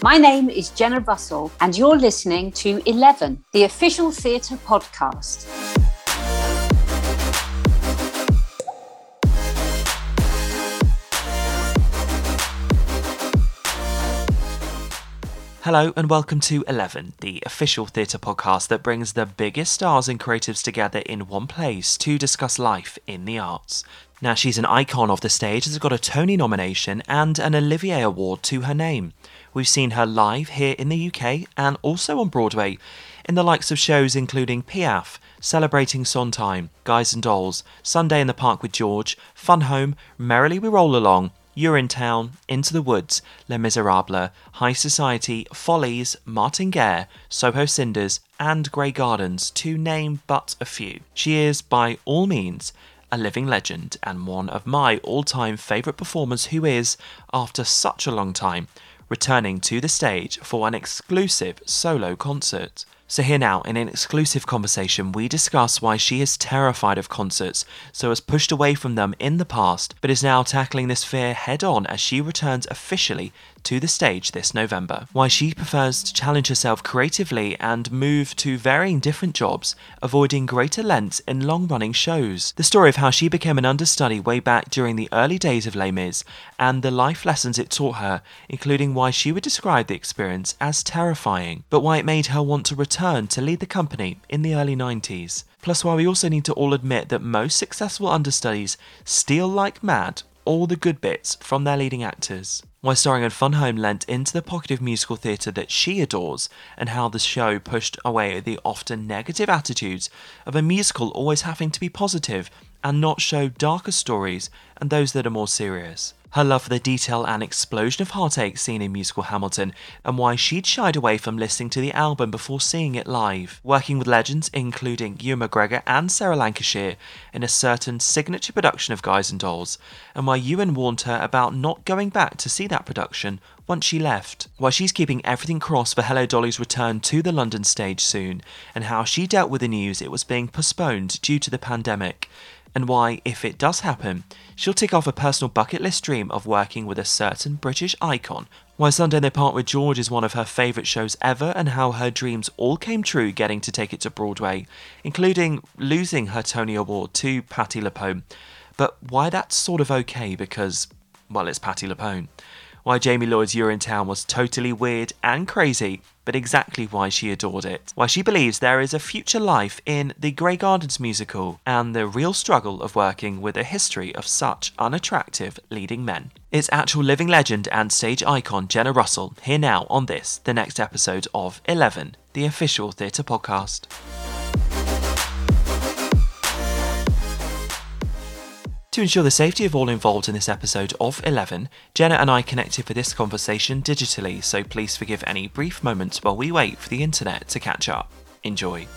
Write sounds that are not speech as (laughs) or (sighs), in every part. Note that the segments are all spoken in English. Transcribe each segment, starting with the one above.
My name is Jenna Russell, and you're listening to Eleven, the official theatre podcast. Hello and welcome to Eleven, the official theatre podcast that brings the biggest stars and creatives together in one place to discuss life in the arts. Now, she's an icon of the stage, has got a Tony nomination and an Olivier Award to her name. We've seen her live here in the UK and also on Broadway in the likes of shows including Piaf, Celebrating Sondheim, Guys and Dolls, Sunday in the Park with George, Fun Home, Merrily We Roll Along, Urinetown, Into the Woods, Les Miserables, High Society, Follies, Martin Guerre, Soho Cinders, and Grey Gardens, to name but a few. She is, by all means, a living legend and one of my all time favourite performers who is, after such a long time, returning to the stage for an exclusive solo concert. So, here now, in an exclusive conversation, we discuss why she is terrified of concerts, so has pushed away from them in the past, but is now tackling this fear head on as she returns officially to the stage this November. Why she prefers to challenge herself creatively and move to varying different jobs, avoiding greater lengths in long running shows. The story of how she became an understudy way back during the early days of Les Mis, and the life lessons it taught her, including why she would describe the experience as terrifying, but why it made her want to return to lead the company in the early 90s. Plus, why we also need to all admit that most successful understudies steal like mad all the good bits from their leading actors. Why Starring in Fun Home lent into the pocket of musical theatre that she adores, and how the show pushed away the often negative attitudes of a musical always having to be positive and not show darker stories and those that are more serious. Her love for the detail and explosion of heartache seen in musical Hamilton, and why she'd shied away from listening to the album before seeing it live. Working with legends including Ewan McGregor and Sarah Lancashire in a certain signature production of Guys and Dolls, and why Ewan warned her about not going back to see that production once she left. Why she's keeping everything crossed for Hello Dolly's return to the London stage soon, and how she dealt with the news it was being postponed due to the pandemic and why, if it does happen, she'll tick off a personal bucket list dream of working with a certain British icon. Why Sunday in the Park with George is one of her favourite shows ever, and how her dreams all came true getting to take it to Broadway, including losing her Tony Award to Patti LuPone. But why that's sort of okay because, well, it's Patti LuPone why Jamie Lloyd's Urinetown was totally weird and crazy, but exactly why she adored it. Why she believes there is a future life in the Grey Gardens musical, and the real struggle of working with a history of such unattractive leading men. It's actual living legend and stage icon Jenna Russell here now on this, the next episode of 11, the official theatre podcast. To ensure the safety of all involved in this episode of 11, Jenna and I connected for this conversation digitally, so please forgive any brief moments while we wait for the internet to catch up. Enjoy.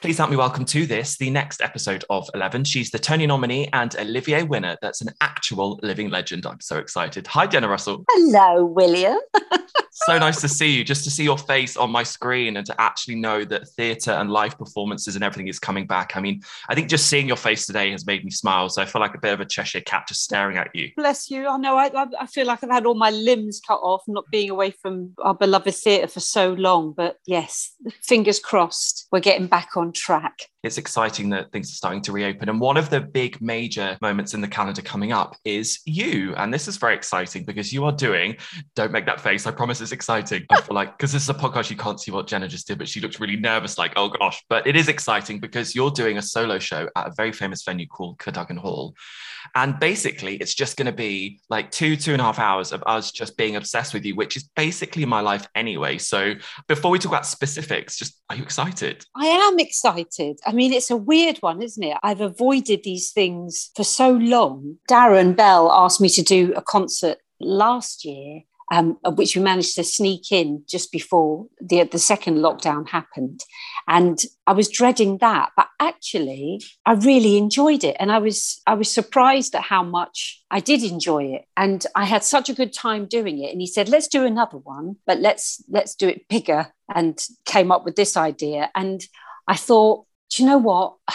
Please help me welcome to this, the next episode of 11. She's the Tony nominee and Olivier winner. That's an actual living legend. I'm so excited. Hi, Jenna Russell. Hello, William. (laughs) so nice to see you, just to see your face on my screen and to actually know that theatre and live performances and everything is coming back. I mean, I think just seeing your face today has made me smile. So I feel like a bit of a Cheshire cat just staring at you. Bless you. I know. I, I feel like I've had all my limbs cut off, not being away from our beloved theatre for so long. But yes, fingers crossed, we're getting back on track it's exciting that things are starting to reopen. And one of the big major moments in the calendar coming up is you. And this is very exciting because you are doing, don't make that face, I promise it's exciting. I feel like, because this is a podcast, you can't see what Jenna just did, but she looked really nervous, like, oh gosh. But it is exciting because you're doing a solo show at a very famous venue called Cadogan Hall. And basically, it's just going to be like two, two and a half hours of us just being obsessed with you, which is basically my life anyway. So before we talk about specifics, just are you excited? I am excited. I mean, it's a weird one, isn't it? I've avoided these things for so long. Darren Bell asked me to do a concert last year um, which we managed to sneak in just before the, the second lockdown happened. And I was dreading that, but actually I really enjoyed it. And I was I was surprised at how much I did enjoy it. And I had such a good time doing it. And he said, let's do another one, but let's let's do it bigger and came up with this idea. And I thought, do you know what? (sighs)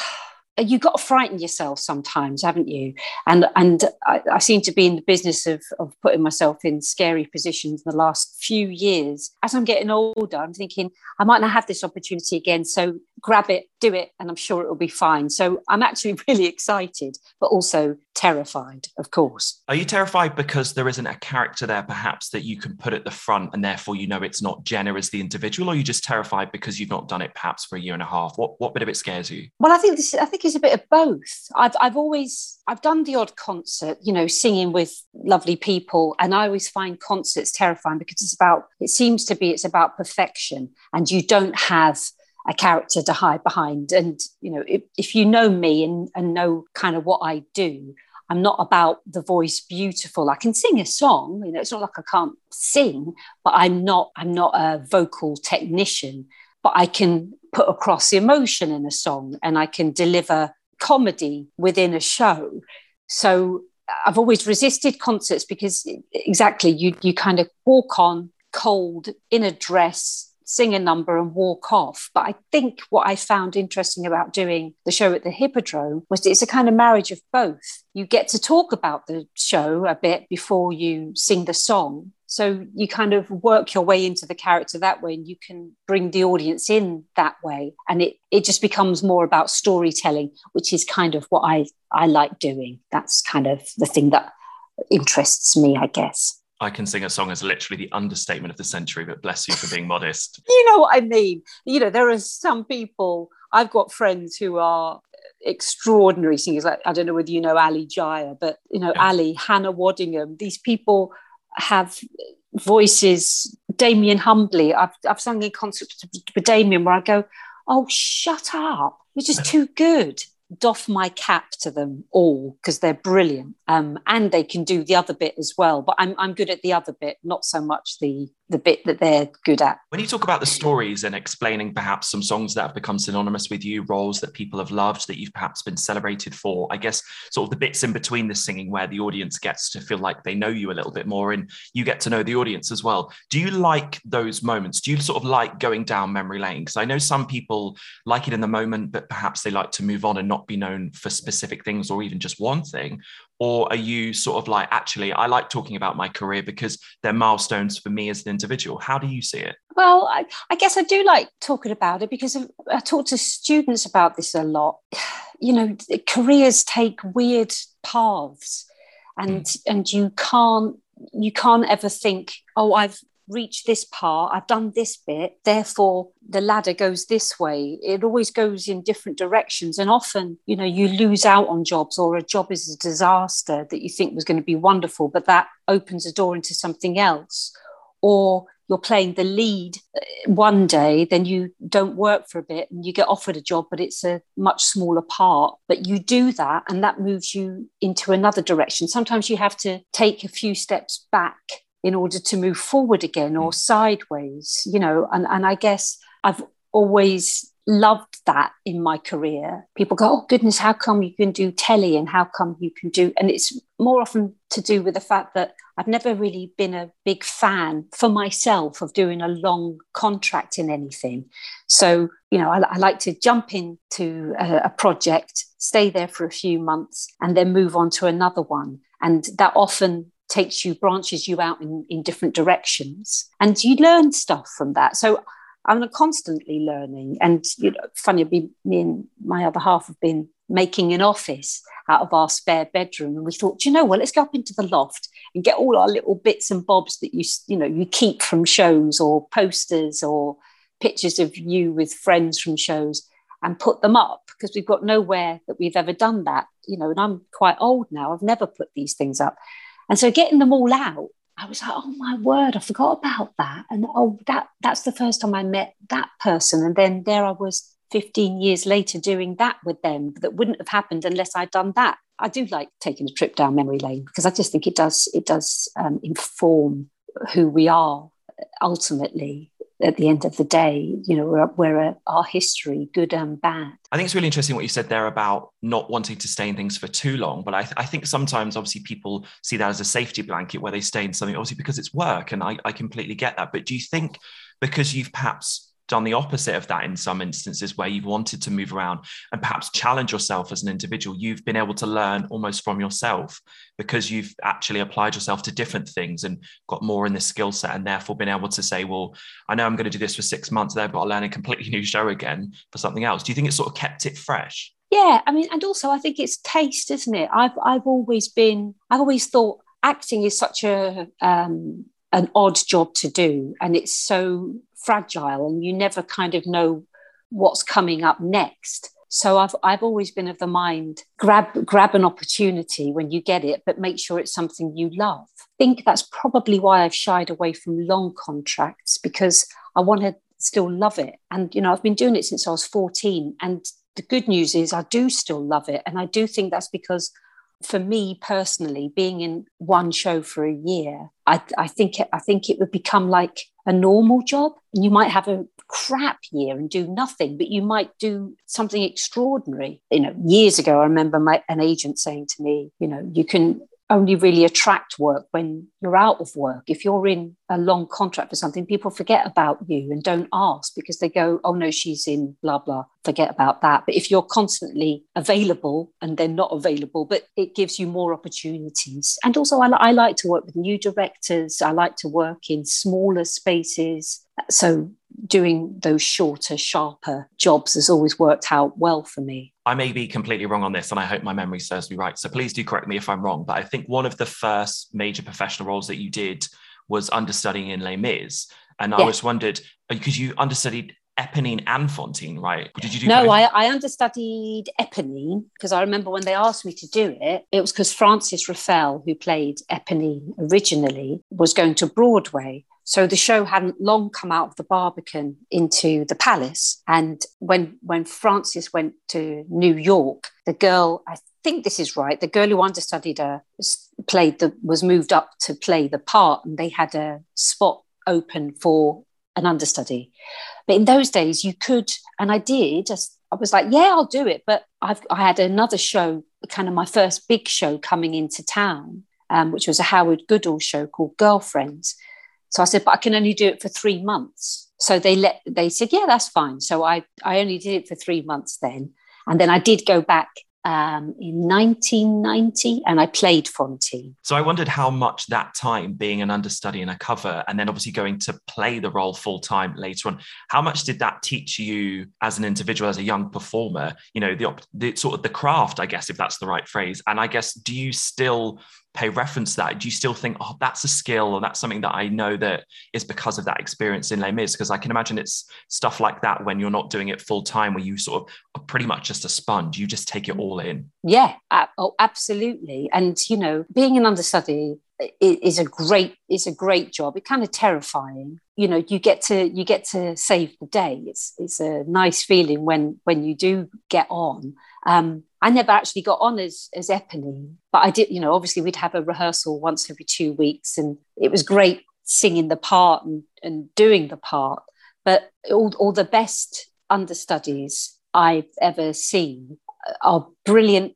you got to frighten yourself sometimes, haven't you? And and I, I, seem to be in the business of, of putting myself in scary positions in the last few years. As I'm getting older, I'm thinking I might not have this opportunity again. So grab it, do it, and I'm sure it will be fine. So I'm actually (laughs) really excited, but also terrified, of course. Are you terrified because there isn't a character there, perhaps, that you can put at the front and therefore you know it's not Jenna as the individual, or are you just terrified because you've not done it perhaps for a year and a half? What what bit of it scares you? Well, I think this I think it's a bit of both. I've I've always I've done the odd concert, you know, singing with lovely people, and I always find concerts terrifying because it's about it seems to be it's about perfection and you don't have a character to hide behind. And, you know, if, if you know me and, and know kind of what I do, I'm not about the voice beautiful. I can sing a song, you know, it's not like I can't sing, but I'm not, I'm not a vocal technician, but I can put across the emotion in a song and I can deliver comedy within a show. So I've always resisted concerts because exactly you you kind of walk on cold in a dress sing a number and walk off. But I think what I found interesting about doing the show at the Hippodrome was it's a kind of marriage of both. You get to talk about the show a bit before you sing the song. So you kind of work your way into the character that way and you can bring the audience in that way. And it, it just becomes more about storytelling, which is kind of what I, I like doing. That's kind of the thing that interests me, I guess. I can sing a song as literally the understatement of the century, but bless you for being modest. (laughs) You know what I mean? You know, there are some people, I've got friends who are extraordinary singers. Like, I don't know whether you know Ali Jaya, but, you know, yeah. Ali, Hannah Waddingham, these people have voices. Damian Humbley, I've, I've sung in concerts with Damian where I go, oh, shut up. You're just (laughs) too good doff my cap to them all because they're brilliant um, and they can do the other bit as well but I'm, I'm good at the other bit not so much the the bit that they're good at. When you talk about the stories and explaining perhaps some songs that have become synonymous with you, roles that people have loved, that you've perhaps been celebrated for, I guess sort of the bits in between the singing where the audience gets to feel like they know you a little bit more and you get to know the audience as well. Do you like those moments? Do you sort of like going down memory lane? Because I know some people like it in the moment, but perhaps they like to move on and not be known for specific things or even just one thing? Or are you sort of like actually i like talking about my career because they're milestones for me as an individual. How do you see it? Well i, I guess i do like talking about it because i talk to students about this a lot. You know careers take weird paths and mm. and you can't you can't ever think oh i've reached this part, I've done this bit, therefore the ladder goes this way. It always goes in different directions. And often, you know, you lose out on jobs or a job is a disaster that you think was going to be wonderful, but that opens a door into something else. Or you're playing the lead uh, one day, then you don't work for a bit and you get offered a job, but it's a much smaller part. But you do that and that moves you into another direction. Sometimes you have to take a few steps back in order to move forward again or mm. sideways, you know. And, and I guess I've always loved that in my career. People go, oh, goodness, how come you can do telly and how come you can do, and it's more often to do with the fact that I've never really been a big fan for myself of doing a long contract in anything. So, you know, I, I like to jump into a, a project, stay there for a few months, and then move on to another one. And that often takes you, branches you out in, in different directions. And you learn stuff from that. So I'm constantly learning. And you know, funny, me and my other half have been making an office out of our spare bedroom, and we thought, you know what, let's go up into the loft and get all our little bits and bobs that you you know you keep from shows or posters or pictures of you with friends from shows and put them up because we've got nowhere that we've ever done that you know and i'm quite old now i've never put these things up and so getting them all out I was like, oh my word, I forgot about that. And oh, that that's the first time I met that person. And then there I was 15 years later doing that with them that wouldn't have happened unless I'd done that. I do like taking a trip down memory lane because I just think it does it does um, inform who we are ultimately at the end of the day, you know, we're, we're our history, good and bad. I think it's really interesting what you said there about not wanting to stay in things for too long. But I, th- I think sometimes, obviously, people see that as a safety blanket where they stay in something, obviously, because it's work. And I, I completely get that. But do you think because you've perhaps done the opposite of that in some instances where you've wanted to move around and perhaps challenge yourself as an individual. You've been able to learn almost from yourself because you've actually applied yourself to different things and got more in the skill set and therefore been able to say well i know i'm going to do this for six months there, but I'll learn a completely new show again for something else. Do you think it sort of kept it fresh? Yeah i mean and also i think it's taste isn't it? I've i've always been i've always thought acting is such a um an odd job to do and it's so fragile and you never kind of know what's coming up next. So I've I've always been of the mind grab grab an opportunity when you get it, but make sure it's something you love. I think that's probably why I've shied away from long contracts because I want to still love it. And you know, I've been doing it since I was 14. And the good news is I do still love it. And I do think that's because for me personally, being in one show for a year, I, I think it, I think it would become like a normal job. And you might have a crap year and do nothing, but you might do something extraordinary. You know, years ago, I remember my, an agent saying to me, you know, you can only really attract work when you're out of work. If you're in a long contract for something, people forget about you and don't ask because they go, oh no, she's in blah, blah, forget about that. But if you're constantly available and they're not available, but it gives you more opportunities. And also, I, I like to work with new directors, I like to work in smaller spaces. So doing those shorter, sharper jobs has always worked out well for me. I may be completely wrong on this, and I hope my memory serves me right. So please do correct me if I'm wrong. But I think one of the first major professional roles that you did was understudying in Les Mis. And. I was wondered, uh, because you understudied Eponine and Fantine, right? Did you do no? I, I understudied Eponine because I remember when they asked me to do it, it was because Frances Ruffelle, who played Eponine originally, was going to Broadway. So the show hadn't long come out of the Barbican into the palace. And when when Frances went to New York, the girl, I think this is right, the girl who understudied her played the was moved up to play the part, and they had a spot open for an understudy. But in those days, you could, and I did. Just, I was like, yeah, I'll do it. But I've I had another show, kind of my first big show coming into town, um, which was a Howard Goodall show called Girlfriends so I said, but I can only do it for three months. So they let they said, yeah, that's fine. So I I only did it for three months then, and then I did go back um, in 1990 and I played Fantine. So I wondered how much that time being an understudy and a cover, and then obviously going to play the role full time later on, how much did that teach you as an individual, as a young performer? You know, the, the sort of the craft, I guess, if that's the right phrase. And I guess, do you still pay reference to that? Do you still think, oh, that's a skill or that's something that I know that is because of that experience in Les Mis? Because I can imagine it's stuff like that when you're not doing it full time, where you sort of are pretty much just a sponge. You just take it all in. Yeah, oh, absolutely. And, you know, being an understudy is a great is a great job. It's kind of terrifying. You know, you get to you get to save the day. It's it's a nice feeling when when you do get on. Um, I never actually got on as as Eponine, but I did. You know, obviously we'd have a rehearsal once every two weeks, and it was great singing the part and, and doing the part. But all all the best understudies I've ever seen are brilliant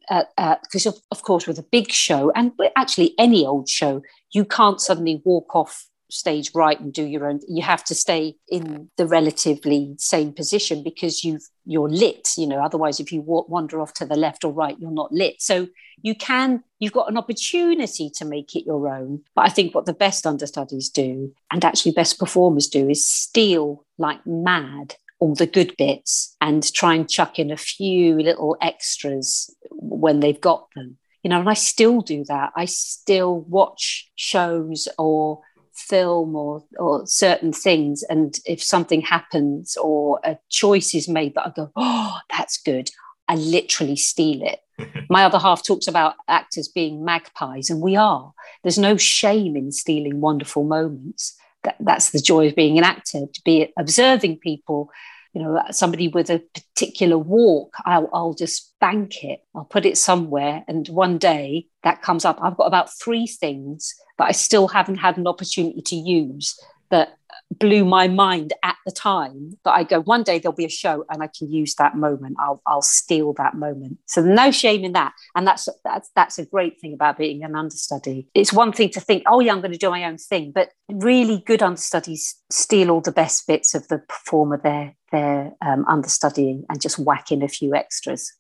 because, of, of course, with a big show and actually any old show, you can't suddenly walk off stage right and do your own you have to stay in the relatively same position because you've you're lit you know otherwise if you wander off to the left or right you're not lit. So you can you've got an opportunity to make it your own but i think what the best understudies do and actually best performers do is steal like mad all the good bits and try and chuck in a few little extras when they've got them. You know and i still do that. I still watch shows or film or or certain things and if something happens or a choice is made that i go oh that's good i literally steal it. (laughs) My other half talks about actors being magpies and we are. There's no shame in stealing wonderful moments. That, that's the joy of being an actor to be observing people you know somebody with a particular walk I'll, I'll just bank it. I'll put it somewhere and one day that comes up. I've got about three things that i still haven't had an opportunity to use that blew my mind at the time that I go, one day there'll be a show and I can use that moment. I'll, I'll steal that moment. So no shame in that. And that's, that's, that's a great thing about being an understudy. It's one thing to think, oh yeah, I'm going to do my own thing, but really good understudies steal all the best bits of the performer they're, they're um, understudying and just whack in a few extras.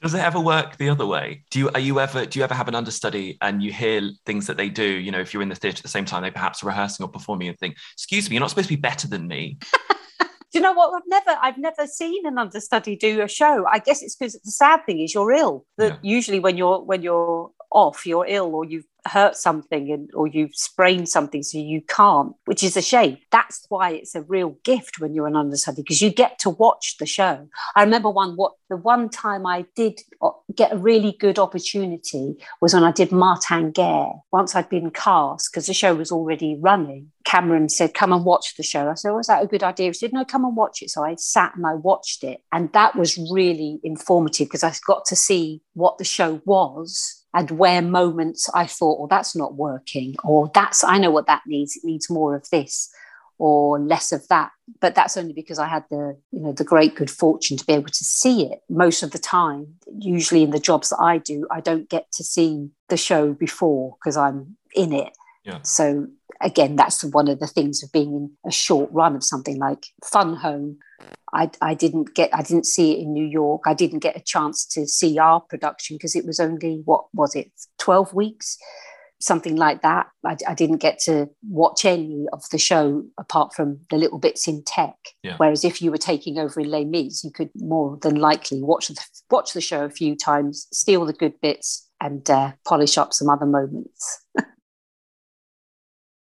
Does it ever work the other way? Do you are you ever do you ever have an understudy and you hear things that they do? You know, if you're in the theatre at the same time, they perhaps rehearsing or performing and think, "Excuse me, you're not supposed to be better than me." do (laughs) you know what? I've never I've never seen an understudy do a show. I guess it's because the sad thing is you're ill. That yeah. usually when you're when you're off, you're ill or you've hurt something and or you've sprained something so you can't, which is a shame. That's why it's a real gift when you're an understudy because you get to watch the show. I remember one what the one time I did uh, get a really good opportunity was when I did Martin Guerre. Once I'd been cast because the show was already running. Cameron said, "Come and watch the show." I said, "Was that a good idea?" He said, "No, come and watch it." So I sat and I watched it, and that was really informative because I got to see what the show was and where moments I thought, well, that's not working, or that's, I know what that needs. It needs more of this or less of that. But that's only because I had the, you know, the great good fortune to be able to see it most of the time. Usually in the jobs that I do, I don't get to see the show before because I'm in it. Yeah. So again, that's one of the things of being in a short run of something like Fun Home. I, I didn't get I didn't see it in New York. I didn't get a chance to see our production because it was only what was it 12 weeks something like that. I, I, didn't get to watch any of the show apart from the little bits in tech. Yeah. Whereas if you were taking over in Les Mis, you could more than likely watch the, watch the show a few times, steal the good bits, and uh, polish up some other moments. (laughs)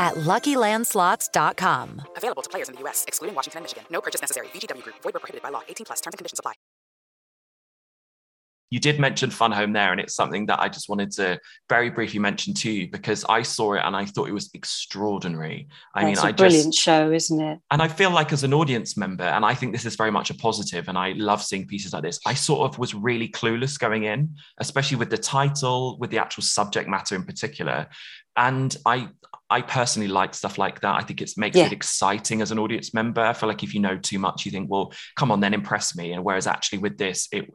at LuckyLandSlots.com. Available to players in the U.S., excluding Washington and Michigan. No purchase necessary. VGW Group. Void were prohibited by law. 18 plus. Terms and conditions apply. You did mention Fun Home there, and it's something that I just wanted to very briefly mention to you because I saw it and I thought it was extraordinary. I That's mean, a I brilliant just, show, isn't it? And I feel like as an audience member, and I think this is very much a positive, and I love seeing pieces like this. I sort of was really clueless going in, especially with the title, with the actual subject matter in particular and I I personally like stuff like that. I think it makes yeah. it exciting as an audience member. I feel like if you know too much, you think, well, come on, then impress me. And whereas actually with this, it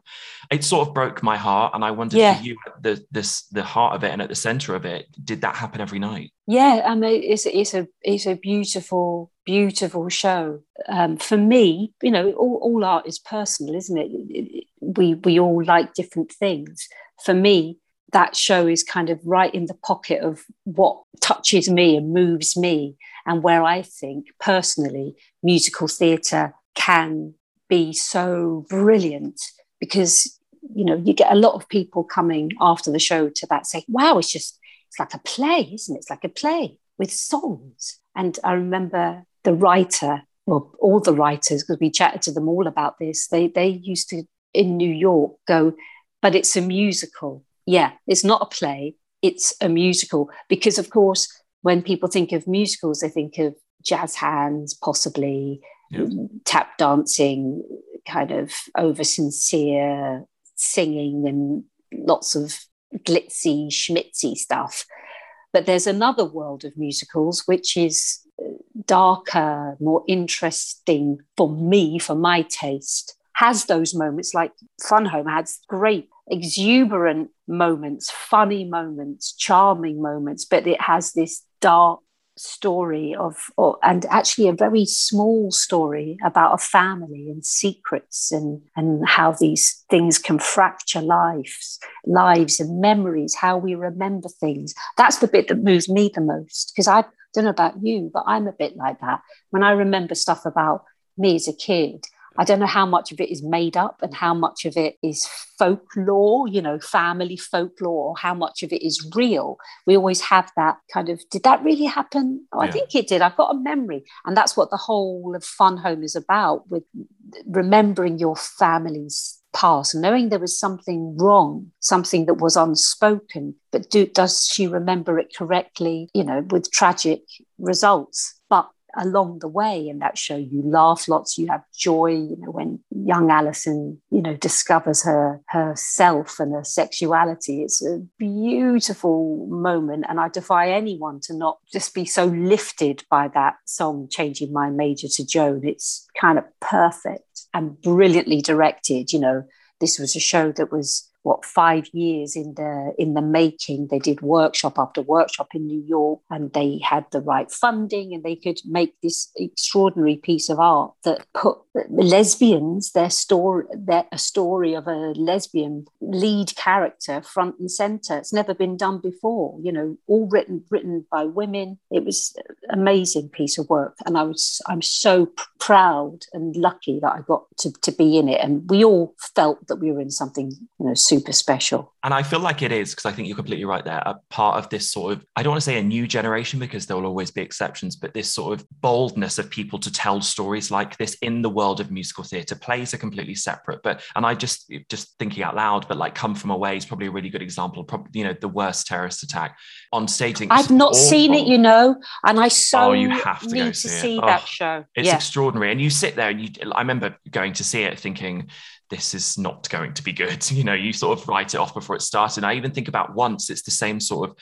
it sort of broke my heart. And I wondered yeah. for you, the this the heart of it and at the center of it, did that happen every night? Yeah, I mean, it's it's a it's a beautiful beautiful show. Um, for me, you know, all, all art is personal, isn't it? We we all like different things. For me, that show is kind of right in the pocket of what touches me and moves me, and where I think personally musical theatre can be so brilliant because you know you get a lot of people coming after the show to that say wow it's just it's like a play isn't it? It's like a play with songs. And i remember the writer well all the writers because we chatted to them all about this they they used to in new york go but it's a musical yeah, it's not a play, it's a musical. Because, of course, when people think of musicals, they think of jazz hands, possibly tap dancing, kind of over sincere singing, and lots of glitzy, schmitzy stuff. But there's another world of musicals, which is uh, darker, more interesting for me, for my taste, has those moments like Fun Home has great exuberant moments, funny moments, charming moments, but it has this dark story of or, and actually a very small story about a family and secrets and and how these things can fracture lives lives and memories how we remember things. That's the bit that moves me the most because i don't know about you but i'm a bit like that. When i remember stuff about me as a kid I don't know how much of it is made up and how much of it is folklore, you know, family folklore, or how much of it is real. We always have that kind of, did that really happen? Oh, yeah. I think it did. I've got a memory. And that's what the whole of Fun Home is about with remembering your family's past, knowing there was something wrong, something that was unspoken. But do, does she remember it correctly, you know, with tragic results? But along the way in that show. You laugh lots, you have joy, you know, when young Alison, you know, discovers her herself and her sexuality. It's a beautiful moment. And I defy anyone to not just be so lifted by that song, Changing My Major to Joan. It's kind of perfect and brilliantly directed. You know, this was a show that was what five years in the in the making. They did workshop after workshop in new york and they had the right funding and they could make this extraordinary piece of art that put lesbians their story their a story of a lesbian lead character front and center. It's never been done before you know all written written by women. It was an amazing piece of work and i was i'm so proud and lucky that i got to, to be in it. And we all felt that we were in something you know super special. And I feel like it is because I think you're completely right there. A part of this sort of, I don't want to say a new generation because there will always be exceptions, but this sort of boldness of people to tell stories like this in the world of musical theatre. Plays are completely separate, but and I just just thinking out loud, but like Come From Away is probably a really good example. Of probably you know the worst terrorist attack on staging. I've not awful. seen it, you know, and I so oh, you have to need to see, see oh, that oh, show. It's yeah. extraordinary, and you sit there and you. I remember going to see it thinking this is not going to be good. (laughs) You know, you sort of write it off before it started. And I even think about once it's the same sort of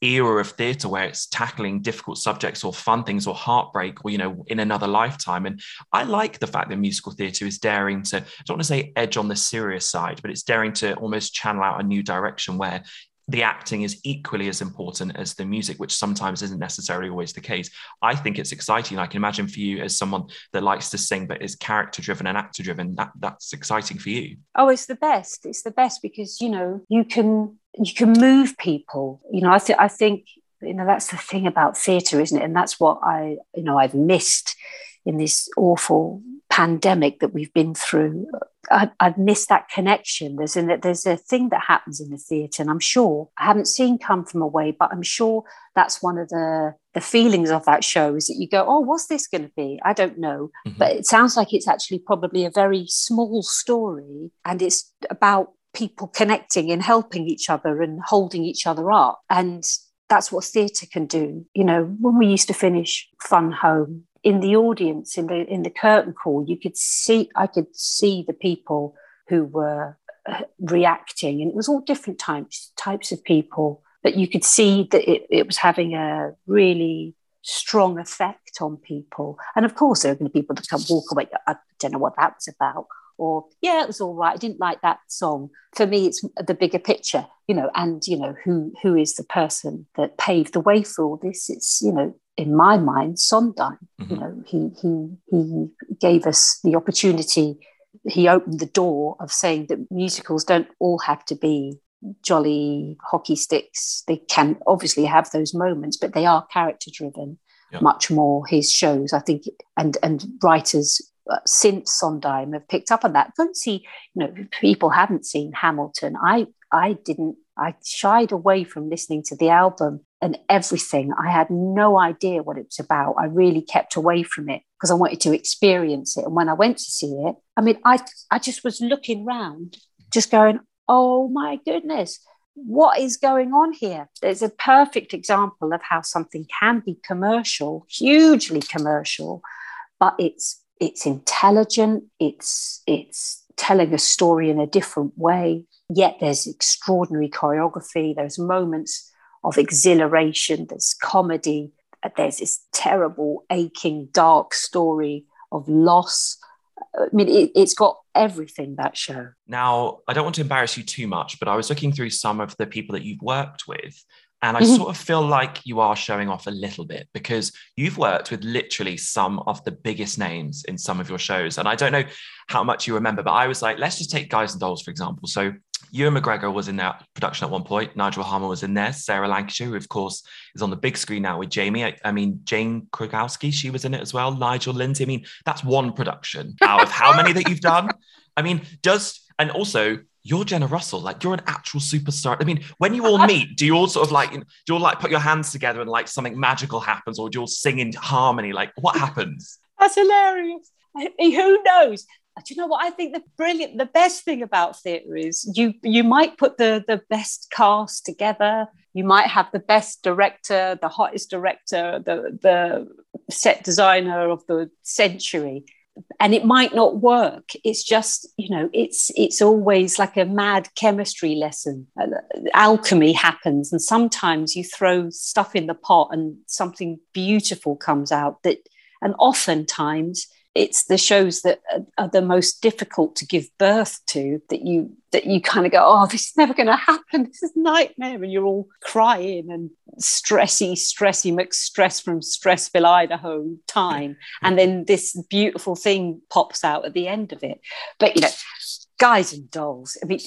era of theatre where it's tackling difficult subjects or fun things or heartbreak or you know in another lifetime and i like the fact that musical theatre is daring to i don't want to say edge on the serious side but it's daring to almost channel out a new direction where the acting is equally as important as the music, which sometimes isn't necessarily always the case. I think it's exciting. I can imagine for you as someone that likes to sing but is character driven and actor driven, that that's exciting for you. Oh, it's the best. It's the best because you know you can you can move people. You know, I think I think you know that's the thing about theatre, isn't it? And that's what I you know I've missed in this awful pandemic that we've been through I, have missed that connection. There's a, there's a thing that happens in the theatre, and I'm sure I haven't seen Come From Away, but I'm sure that's one of the the feelings of that show is that you go, oh, what's this going to be? I don't know, mm-hmm. but it sounds like it's actually probably a very small story, and it's about people connecting and helping each other and holding each other up, and that's what theatre can do. You know, when we used to finish Fun Home, in the audience in the in the curtain call you could see i could see the people who were uh, reacting and it was all different types types of people but you could see that it, it was having a really strong effect on people. And of course there are going to be people that come walk away i don't know what that was about or yeah it was all right i didn't like that song. For me it's the bigger picture you know and you know who who is the person that paved the way for all this? It's you know in my mind, Sondheim. Mm-hmm. You know, he he he gave us the opportunity. He opened the door of saying that musicals don't all have to be jolly hockey sticks. They can obviously have those moments, but they are character driven. Yep. Much more his shows, I think, and and writers uh, since Sondheim have picked up on that. Don't see, you know, people haven't seen Hamilton. I I didn't. I shied away from listening to the album and everything. I had no idea what it was about. I really kept away from it because I wanted to experience it. And when I went to see it, I mean, I I just was looking round, just going, "Oh my goodness." what is going on here? There's a perfect example of how something can be commercial, hugely commercial, but it's it's intelligent, it's it's telling a story in a different way, yet there's extraordinary choreography, there's moments of exhilaration, there's comedy, there's this terrible, aching, dark story of loss. I mean, it, it's got everything that show. Now, I don't want to embarrass you too much, but I was looking through some of the people that you've worked with. And I mm-hmm. sort of feel like you are showing off a little bit because you've worked with literally some of the biggest names in some of your shows. And I don't know how much you remember, but I was like, let's just take Guys and Dolls, for example. So Ewan McGregor was in that production at one point. Nigel Harman was in there. Sarah Lancashire, who of course is on the big screen now with Jamie. I, I mean, Jane Krakowski, she was in it as well. Nigel Lindsay. I mean, that's one production out of how many that you've done. I mean, does and also you're Jenna Russell, like you're an actual superstar. I mean, when you all meet, do you all sort of like, do you all like put your hands together and like something magical happens, or do you all sing in harmony? Like, what happens? That's hilarious. Who knows? Do you know what? I think the brilliant, the best thing about theatre is you you might put the the best cast together. You might have the best director, the hottest director, the the set designer of the century, and it might not work. It's just you know it's it's always like a mad chemistry lesson. Uh, alchemy happens and sometimes you throw stuff in the pot and something beautiful comes out that and oftentimes it's the shows that are the most difficult to give birth to that you that you kind of go oh this is never going to happen. This is nightmare. And you're all crying and stressy stressy mcstress from stressville idaho time. And then this beautiful thing pops out at the end of it. But you know guys and dolls i mean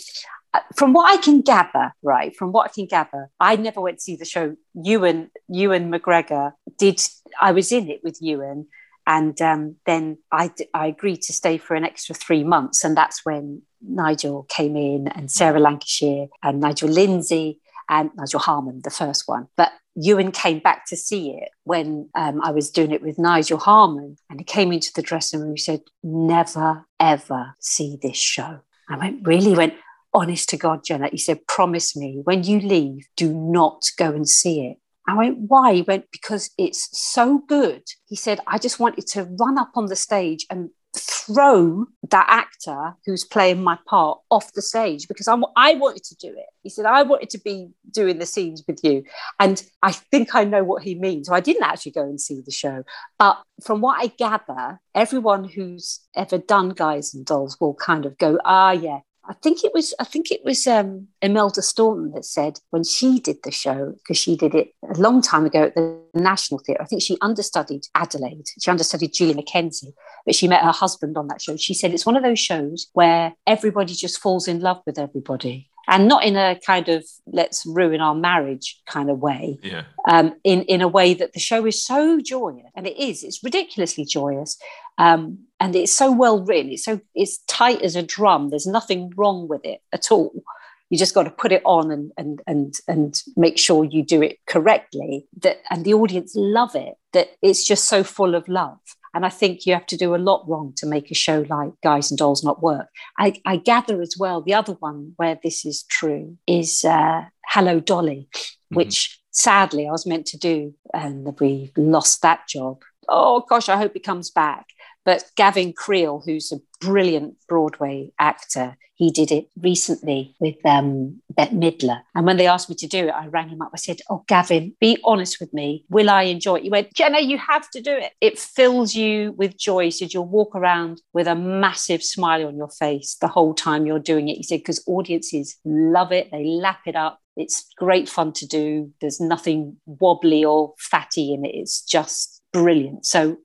uh, from what I can gather, right, from what I can gather, I never went to see the show. Ewan, Ewan McGregor did. I was in it with Ewan, and um, then I, I agreed to stay for an extra three months. And that's when Nigel came in and Sarah Lancashire and Nigel Lindsay and Nigel Harman, the first one. But Ewan came back to see it when um, I was doing it with Nigel Harman. And he came into the dressing room and said, Never, ever see this show. I went, Really? He went, Honest to God, Jenna. He said, Promise me when you leave, do not go and see it. I went, why? He went, because it's so good. He said, I just wanted to run up on the stage and throw that actor who's playing my part off the stage because I'm, I wanted to do it. He said, I wanted to be doing the scenes with you. And I think I know what he means. So I didn't actually go and see the show. But from what I gather, everyone who's ever done Guys and Dolls will kind of go, ah, yeah, I think it was I think it was um, Imelda Staunton that said when she did the show because she did it a long time ago at the National Theatre. I think she understudied Adelaide. She understudied Julia McKenzie, but she met her husband on that show. She said it's one of those shows where everybody just falls in love with everybody and not in a kind of let's ruin our marriage kind of way. Yeah. Um, in in a way that the show is so joyous, and it is. It's ridiculously joyous, um, and it's so well written. It's so it's tight as a drum. There's nothing wrong with it at all. You just got to put it on and and and and make sure you do it correctly. That and the audience love it. That it's just so full of love. And I think you have to do a lot wrong to make a show like Guys and Dolls not work. I, I gather as well, the other one where this is true is uh, Hello Dolly, mm-hmm. which sadly I was meant to do and we lost that job. Oh gosh, I hope it comes back. But Gavin Creel, who's a brilliant Broadway actor, he did it recently with um, Bette Midler. And when they asked me to do it, I rang him up. I said, Oh, Gavin, be honest with me. Will I enjoy it? He went, Jenna, you have to do it. It fills you with joy. He said, You'll walk around with a massive smile on your face the whole time you're doing it. He said, Because audiences love it, they lap it up. It's great fun to do. There's nothing wobbly or fatty in it. It's just brilliant. So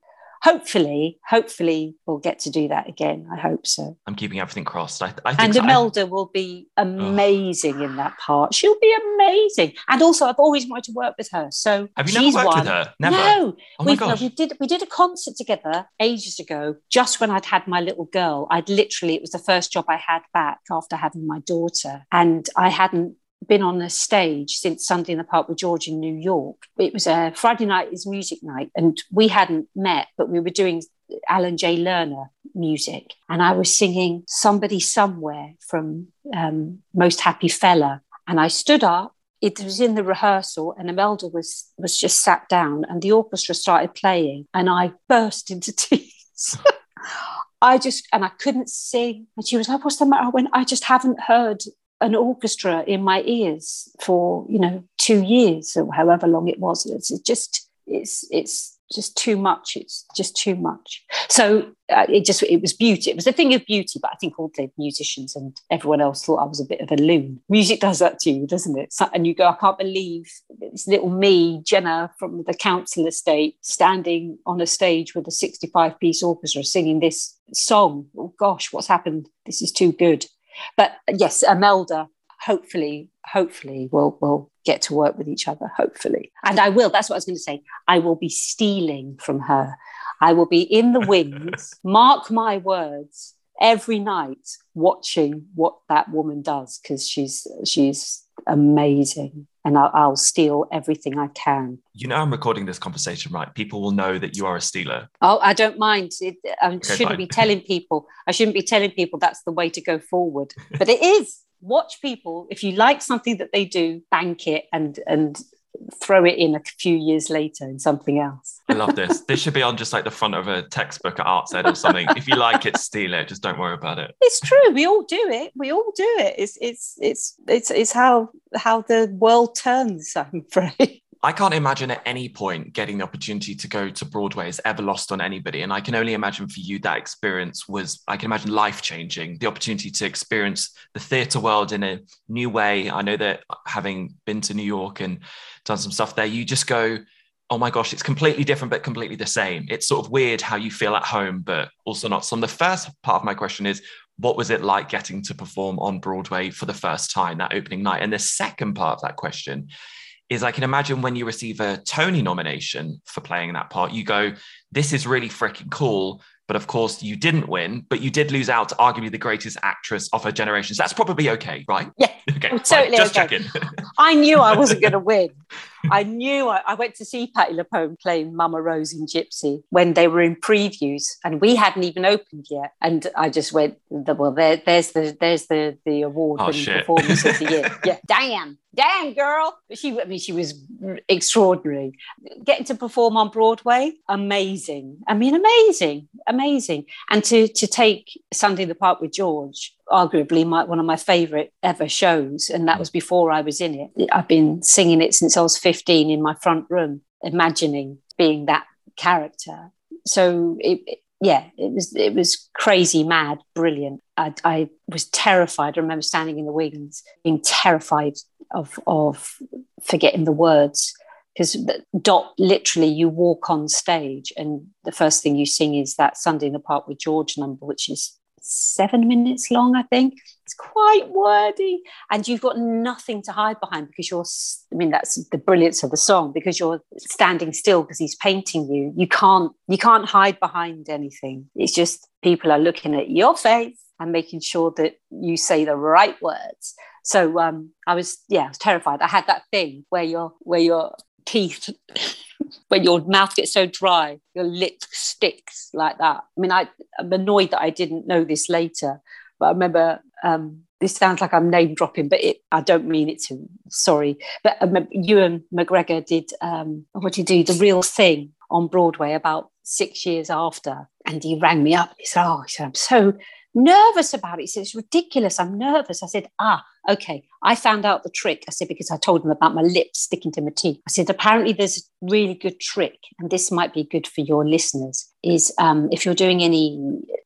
hopefully, hopefully we'll get to do that again. I hope so. I'm keeping everything crossed. I, I think and so. Imelda will be amazing oh. in that part. She'll be amazing. And also, I've always wanted to work with her. So have you never worked one. with her? Never. No. Oh. No, uh, we did. We did a concert together ages ago. Just when I'd had my little girl, I'd literally it was the first job I had back after having my daughter, and I hadn't been on the stage since Sunday in the Park with George in New York. It was a Friday night is music night, and we hadn't met, but we were doing Alan Jay Lerner music. And I was singing Somebody Somewhere from um, Most Happy Fella. And I stood up. It was in the rehearsal, and Imelda was was just sat down, and the orchestra started playing, and I burst into (laughs) tears. I just and I couldn't sing, and she was like, "What's the matter?" When I just haven't heard an orchestra in my ears for you know two years or however long it was. It's just it's it's just too much. It's just too much. So uh, it just it was beauty. It was a thing of beauty, but I think all the musicians and everyone else thought I was a bit of a loon. Music does that to you, doesn't it? And you go, I can't believe this little me, Jenna from the council estate, standing on a stage with a 65 piece orchestra singing this song. Oh gosh, what's happened? This is too good. But yes, Imelda, hopefully, hopefully we'll we'll get to work with each other, hopefully. And I will, that's what I was going to say. I will be stealing from her. I will be in the wings, (laughs) mark my words, every night watching what that woman does because she's she's amazing and I'll, I'll, steal everything I can. You know, I'm recording this conversation, right? People will know that you are a stealer. Oh, I don't mind. It, I okay, shouldn't fine. be telling people. I shouldn't be telling people that's the way to go forward, but it is watch people if you like something that they do bank it and and throw it in a few years later in something else i love this. This should be on just like the front of a textbook at arts ed or something. If you like it steal it. Just don't worry about it. It's true. We all do it. We all do it. It's it's it's it's, it's how how the world turns i'm afraid. I can't imagine at any point getting the opportunity to go to Broadway is ever lost on anybody. And I can only imagine for you that experience was, I can imagine life changing, the opportunity to experience the theatre world in a new way. I know that uh, having been to New York and done some stuff there, you just go, oh my gosh, it's completely different, but completely the same. It's sort of weird how you feel at home, but also not. So the first part of my question is, what was it like getting to perform on Broadway for the first time that opening night? And the second part of that question is I can imagine when you receive a Tony nomination for playing that part, you go, this is really freaking cool. But of course, you didn't win, but you did lose out to arguably the greatest actress of her generation. So that's probably okay, right? Yeah. (laughs) Okay. Totally. Just okay. checking. (laughs) I knew I wasn't going (laughs) to win. I knew I, I, went to see Patti LuPone playing Mama Rose in Gypsy when they were in previews, and we hadn't even opened yet. And I just went, well, there, there's the there's the the award oh, performance of the year. Yeah, damn, damn, girl. She, I mean, she was extraordinary. Getting to perform on Broadway, amazing. I mean, amazing, amazing. And to to take Sunday in the Park with George arguably my, one of my favorite ever shows and that mm. was before i was in it. I've been singing it since i was 15 in my front room imagining being that character. So it, yeah it was it was crazy mad brilliant. I, I was terrified. I remember standing in the wings being terrified of of forgetting the words because dot literally you walk on stage and the first thing you sing is that sunday in the park with george number which is seven minutes long, I think. It's quite wordy. And you've got nothing to hide behind because you're, I mean, that's the brilliance of the song because you're standing still because he's painting you. You can't, you can't hide behind anything. It's just people are looking at your face and making sure that you say the right words. So um, I was, yeah, I was terrified. I had that thing where you're, where your teeth (laughs) when your mouth gets so dry, your lip sticks like that. I mean, I, am annoyed that I didn't know this later, but I remember um, this sounds like I'm name dropping, but it, I don't mean it to. Sorry, but um, Ewan McGregor did um, what did do? The Real Thing on Broadway about six years after, and he rang me up. He said, "Oh, he said, I'm so nervous about it. He said, It's ridiculous. I'm nervous. I said, Ah, okay. I found out the trick. I said, Because I told him about my lips sticking to my teeth. I said, Apparently, there's a really good trick, and this might be good for your listeners. Is um, if you're doing any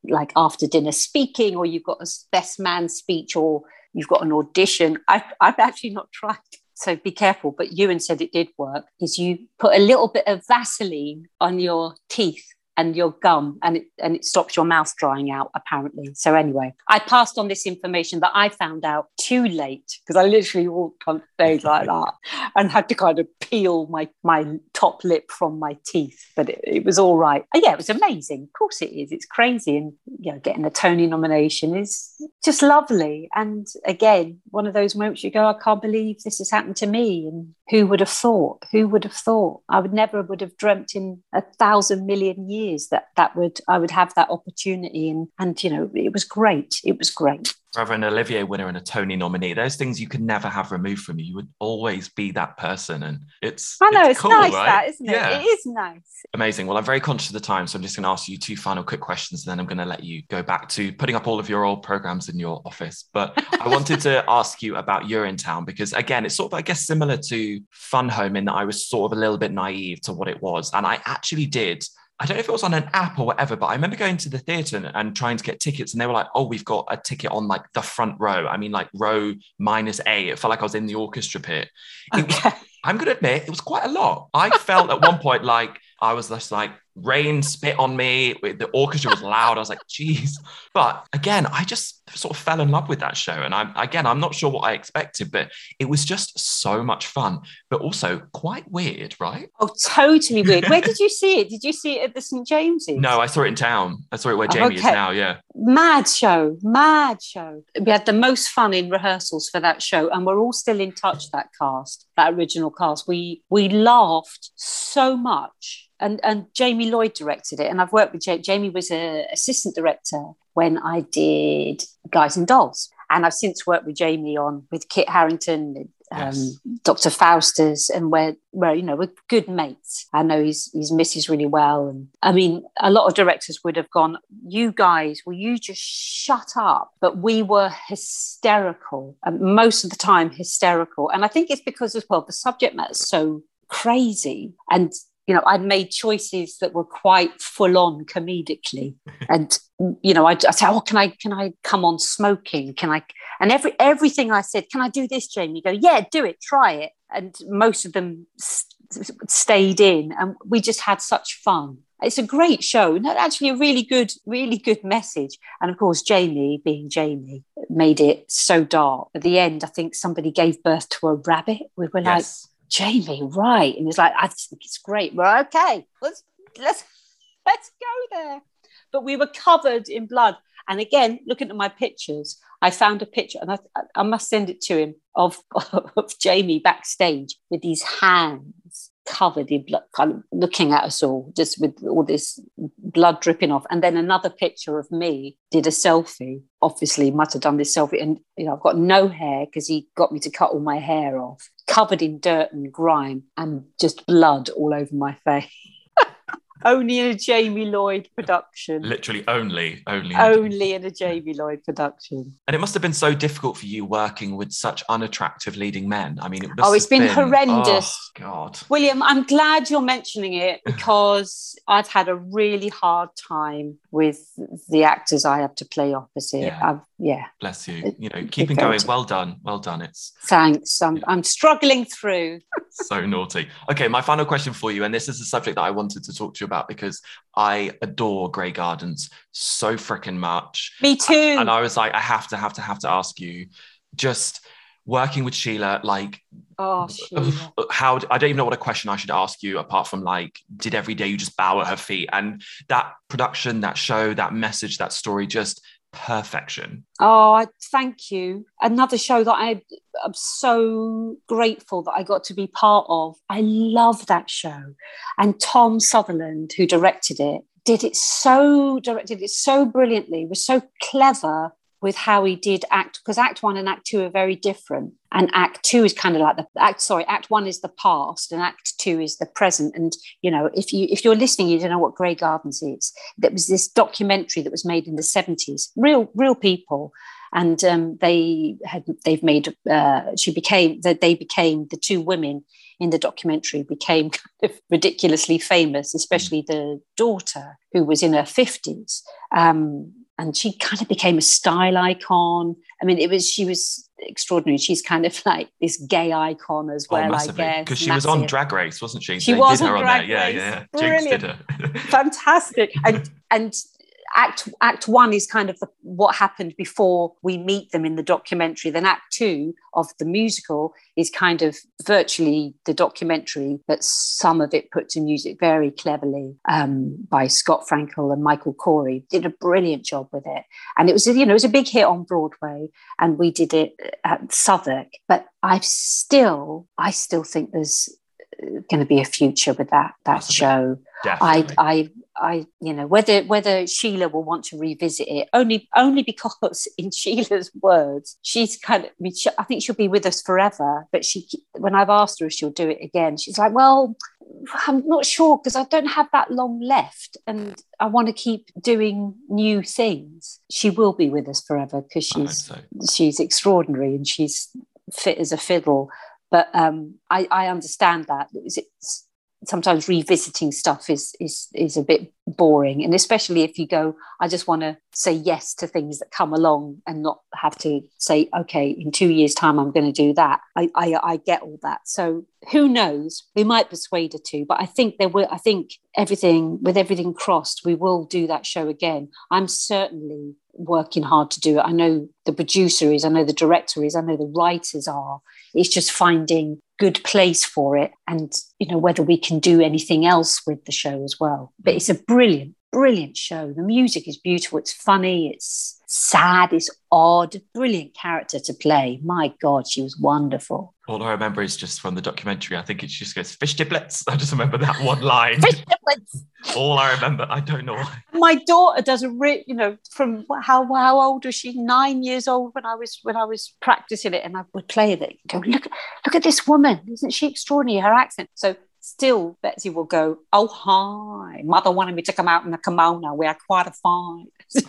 like after dinner speaking, or you've got a best man speech, or you've got an audition, I, I've actually not tried so be careful. But Ewan said it did work. Is you put a little bit of Vaseline on your teeth and your gum and it, and it stops your mouth drying out apparently. So anyway i passed on this information that i found out too late because i literally walked on stage like (laughs) that and had to kind of peel my my top lip from my teeth but it, it was all right. Oh, yeah it was amazing. Of course it is. It's crazy and you know getting a tony nomination is just lovely. And again one of those moments you go i can't believe this has happened to me. And who would have thought? Who would have thought? I would never would have dreamt in a thousand million years that that would I would have that opportunity and and you know it was great it was great Rather an Olivier winner and a Tony nominee, those things you could never have removed from you. You would always be that person, and it's. I know it's, cool, nice right? that, isn't it? Yeah. It is nice. Amazing. Well, I'm very conscious of the time, so I'm just going to ask you two final quick questions, and then I'm going to let you go back to putting up all of your old programs in your office. But I (laughs) wanted to ask you about Urinetown because, again, it's sort of, I guess, similar to Fun Home in that I was sort of a little bit naive to what it was, and I actually did. I don't know if it was on an app or whatever, but I remember going to the theatre and, trying to get tickets, and they were like, "Oh, we've got a ticket on like the front row." I mean, like row minus A. It felt like I was in the orchestra pit. It was- I'm going to admit it was quite a lot. I felt at one point like I was just like rain spit on me. The orchestra was loud. I was like, geez. But again, I just sort of fell in love with that show. And I'm again, I'm not sure what I expected, but it was just so much fun, but also quite weird, right? Oh, totally weird. Where did you see it? Did you see it at the St James's? No, I saw it in town. I saw it where Jamie is now. Yeah. Mad show, mad show. We had the most fun in rehearsals for that show, and we're all still in touch. That cast, that original cast, we we laughed so much. And and Jamie Lloyd directed it, and I've worked with Ja- Jamie was an assistant director when I did Guys and Dolls, and I've since worked with Jamie on with Kit Harington, um, Yes. Dr. Faustus, and we're, we're you know we're good mates. I know he's he's misses really well, and I mean a lot of directors would have gone, "You guys, will you just shut up?" But we were hysterical, and most of the time hysterical, and I think it's because as well the subject matter is so crazy, and you know I'd made choices that were quite full on comedically, (laughs) and you know I'd, I'd say, "Oh, can I can I come on smoking? Can I?" And every everything I said, "Can I do this, Jamie?" You go, "Yeah, do it, try it." And most of them s- s- stayed in, and we just had such fun. It's a great show, and actually a really good, really good message. And of course, Jamie, being Jamie, made it so dark. At the end, I think somebody gave birth to a rabbit. We were like, Yes. Jamie, right? And it's like, I think it's great. We're okay. Let's let's (laughs) let's go there. But we were covered in blood. And again, looking at my pictures, I found a picture, and I, I must send it to him of, (laughs) of Jamie backstage with his hands covered in blood, kind of looking at us all, just with all this blood dripping off. And then another picture of me did a selfie. Obviously, must have done this selfie, and you know, I've got no hair because he got me to cut all my hair off, covered in dirt and grime, and just blood all over my (laughs) face. Only in a Jamie Lloyd production. Literally only, only. Only in a Jamie Lloyd production. And it must have been so difficult for you working with such unattractive leading men. I mean, it Oh, it's have been horrendous. Oh, God. William, I'm glad you're mentioning it (sighs) because I've had a really hard time with the actors I have to play opposite. Yeah. I've, yeah, Bless you. You know, keeping going. Well done. Well done. It's thanks. I'm, Yeah. I'm struggling through. (laughs) so naughty. Okay, my final question for you, and this is a subject that I wanted to talk to you about because I adore Grey Gardens so freaking much. Me too. And I was like, I have to, have to, have to ask you, just working with Sheila, like oh, (laughs) Sheila. how I don't even know what a question I should ask you apart from like, did every day you just bow at her feet? And that production, that show, that message, that story, just perfection. Oh, thank you. Another show that I am so grateful that I got to be part of. I love that show. And Thom Southerland, who directed it, did it so directed it so brilliantly, was so clever with how he did act because act one and act two are very different. And act two is kind of like the act sorry act one is the past and act two is the present. And you know if you if you're listening you don't know what grey gardens is. There was this documentary that was made in the 70s real real people. And um, they had they've made uh, she became that they became the two women in the documentary became (laughs) kind of ridiculously famous especially the daughter who was in her 50s um, and she kind of became a style icon i mean it was she was extraordinary she's kind of like this gay icon as Oh, well i guess Because she was on Drag Race, wasn't she? She They was did on her Drag there. Race. Yeah, yeah. Her. fantastic and and act act one is kind of the, what happened before we meet them in the documentary. Then act two of the musical is kind of virtually the documentary but some of it put to music very cleverly um, by scott frankel and michael korie. Did a brilliant job with it. And it was you know it was a big hit on broadway and we did it at southwark. But i've still i still think there's going to be a future with that that show. Definitely. I, I, I, you know, whether whether Sheila will want to revisit it only only because, (laughs) in Sheila's words, she's kind of. I, mean, she, I think she'll be with us forever. But she, when I've asked her if she'll do it again, she's like, "Well, I'm not sure because I don't have that long left, and I want to keep doing new things." She will be with us forever because she's so. she's extraordinary and she's fit as a fiddle. But um, I, I understand that it's, sometimes revisiting stuff is is is a bit boring, and especially if you go, I just want to say yes to things that come along and not have to say, okay, in two years' time I'm going to do that. I, I I get all that. So who knows? We might persuade her to, but I think there will. I think everything with everything crossed, we will do that show again. I'm certainly working hard to do it. I know the producer is, I know the director is, I know the writers are. It's just finding good place for it and you know whether we can do anything else with the show as well. But it's a brilliant, brilliant show. The music is beautiful, it's funny, it's sad, it's odd, brilliant character to play. My God, she was wonderful. All I remember is just from the documentary. I think it just goes fish giblets. (laughs) I just remember that one line. Fish giblets. All I remember. I don't know why. my daughter does a re- you know from how how old was she nine years old when i was when i was practicing it and i would play it go look look at this woman isn't she extraordinary her accent so still betsy will go oh hi mother wanted me to come out in a kimono we're qualified (laughs)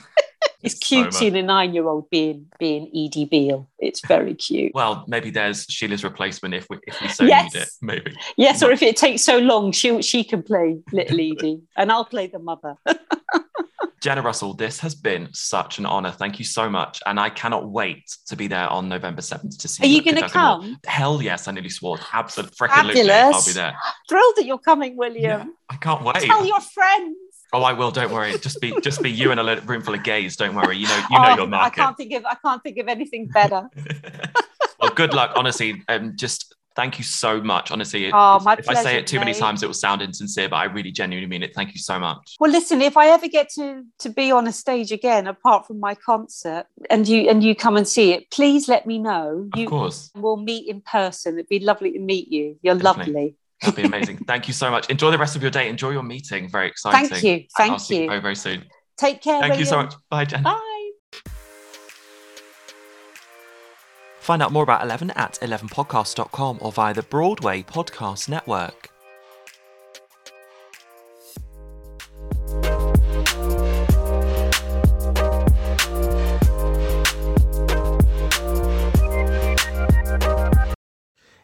it's cute So seeing a nine-year-old being being edie beale it's very cute Well, maybe there's Sheila's replacement if we if we so Yes. need it. Maybe. yes or if it takes so long she she can play little edie and i'll play the mother (laughs) Jenna Russell, this has been such an honor. Thank you so much. And I cannot wait to be there on November 7th to see you. are you going to come Hell yes, I nearly swore. Absolutely. Fabulous. I'll be there. thrilled that you're coming william Yeah, I can't wait. tell your friends Oh, I will. Don't worry. Just be just be you in a room full of gays. Don't worry. You know you know Oh, your I can't think of I can't think of anything better. (laughs) well, good luck. Honestly, um, just thank you so much. Honestly, Oh, my if I say it too many times, it will sound insincere, but I really genuinely mean it. Thank you so much. well, listen, if I ever get to to be on a stage again, apart from my concert, and you and you come and see it, please let me know. Of You course, we'll meet in person. It'd be lovely to meet you. You're Definitely. lovely. that'd be amazing. (laughs) thank you so much. Enjoy the rest of your day. Enjoy your meeting. Very exciting. Thank you. Thank I'll see you you. very very soon. Take care. Thank you so much. Bye, Jen. Bye. Find out more about 11 at 11podcast.com or via the Broadway Podcast Network.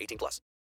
18 plus.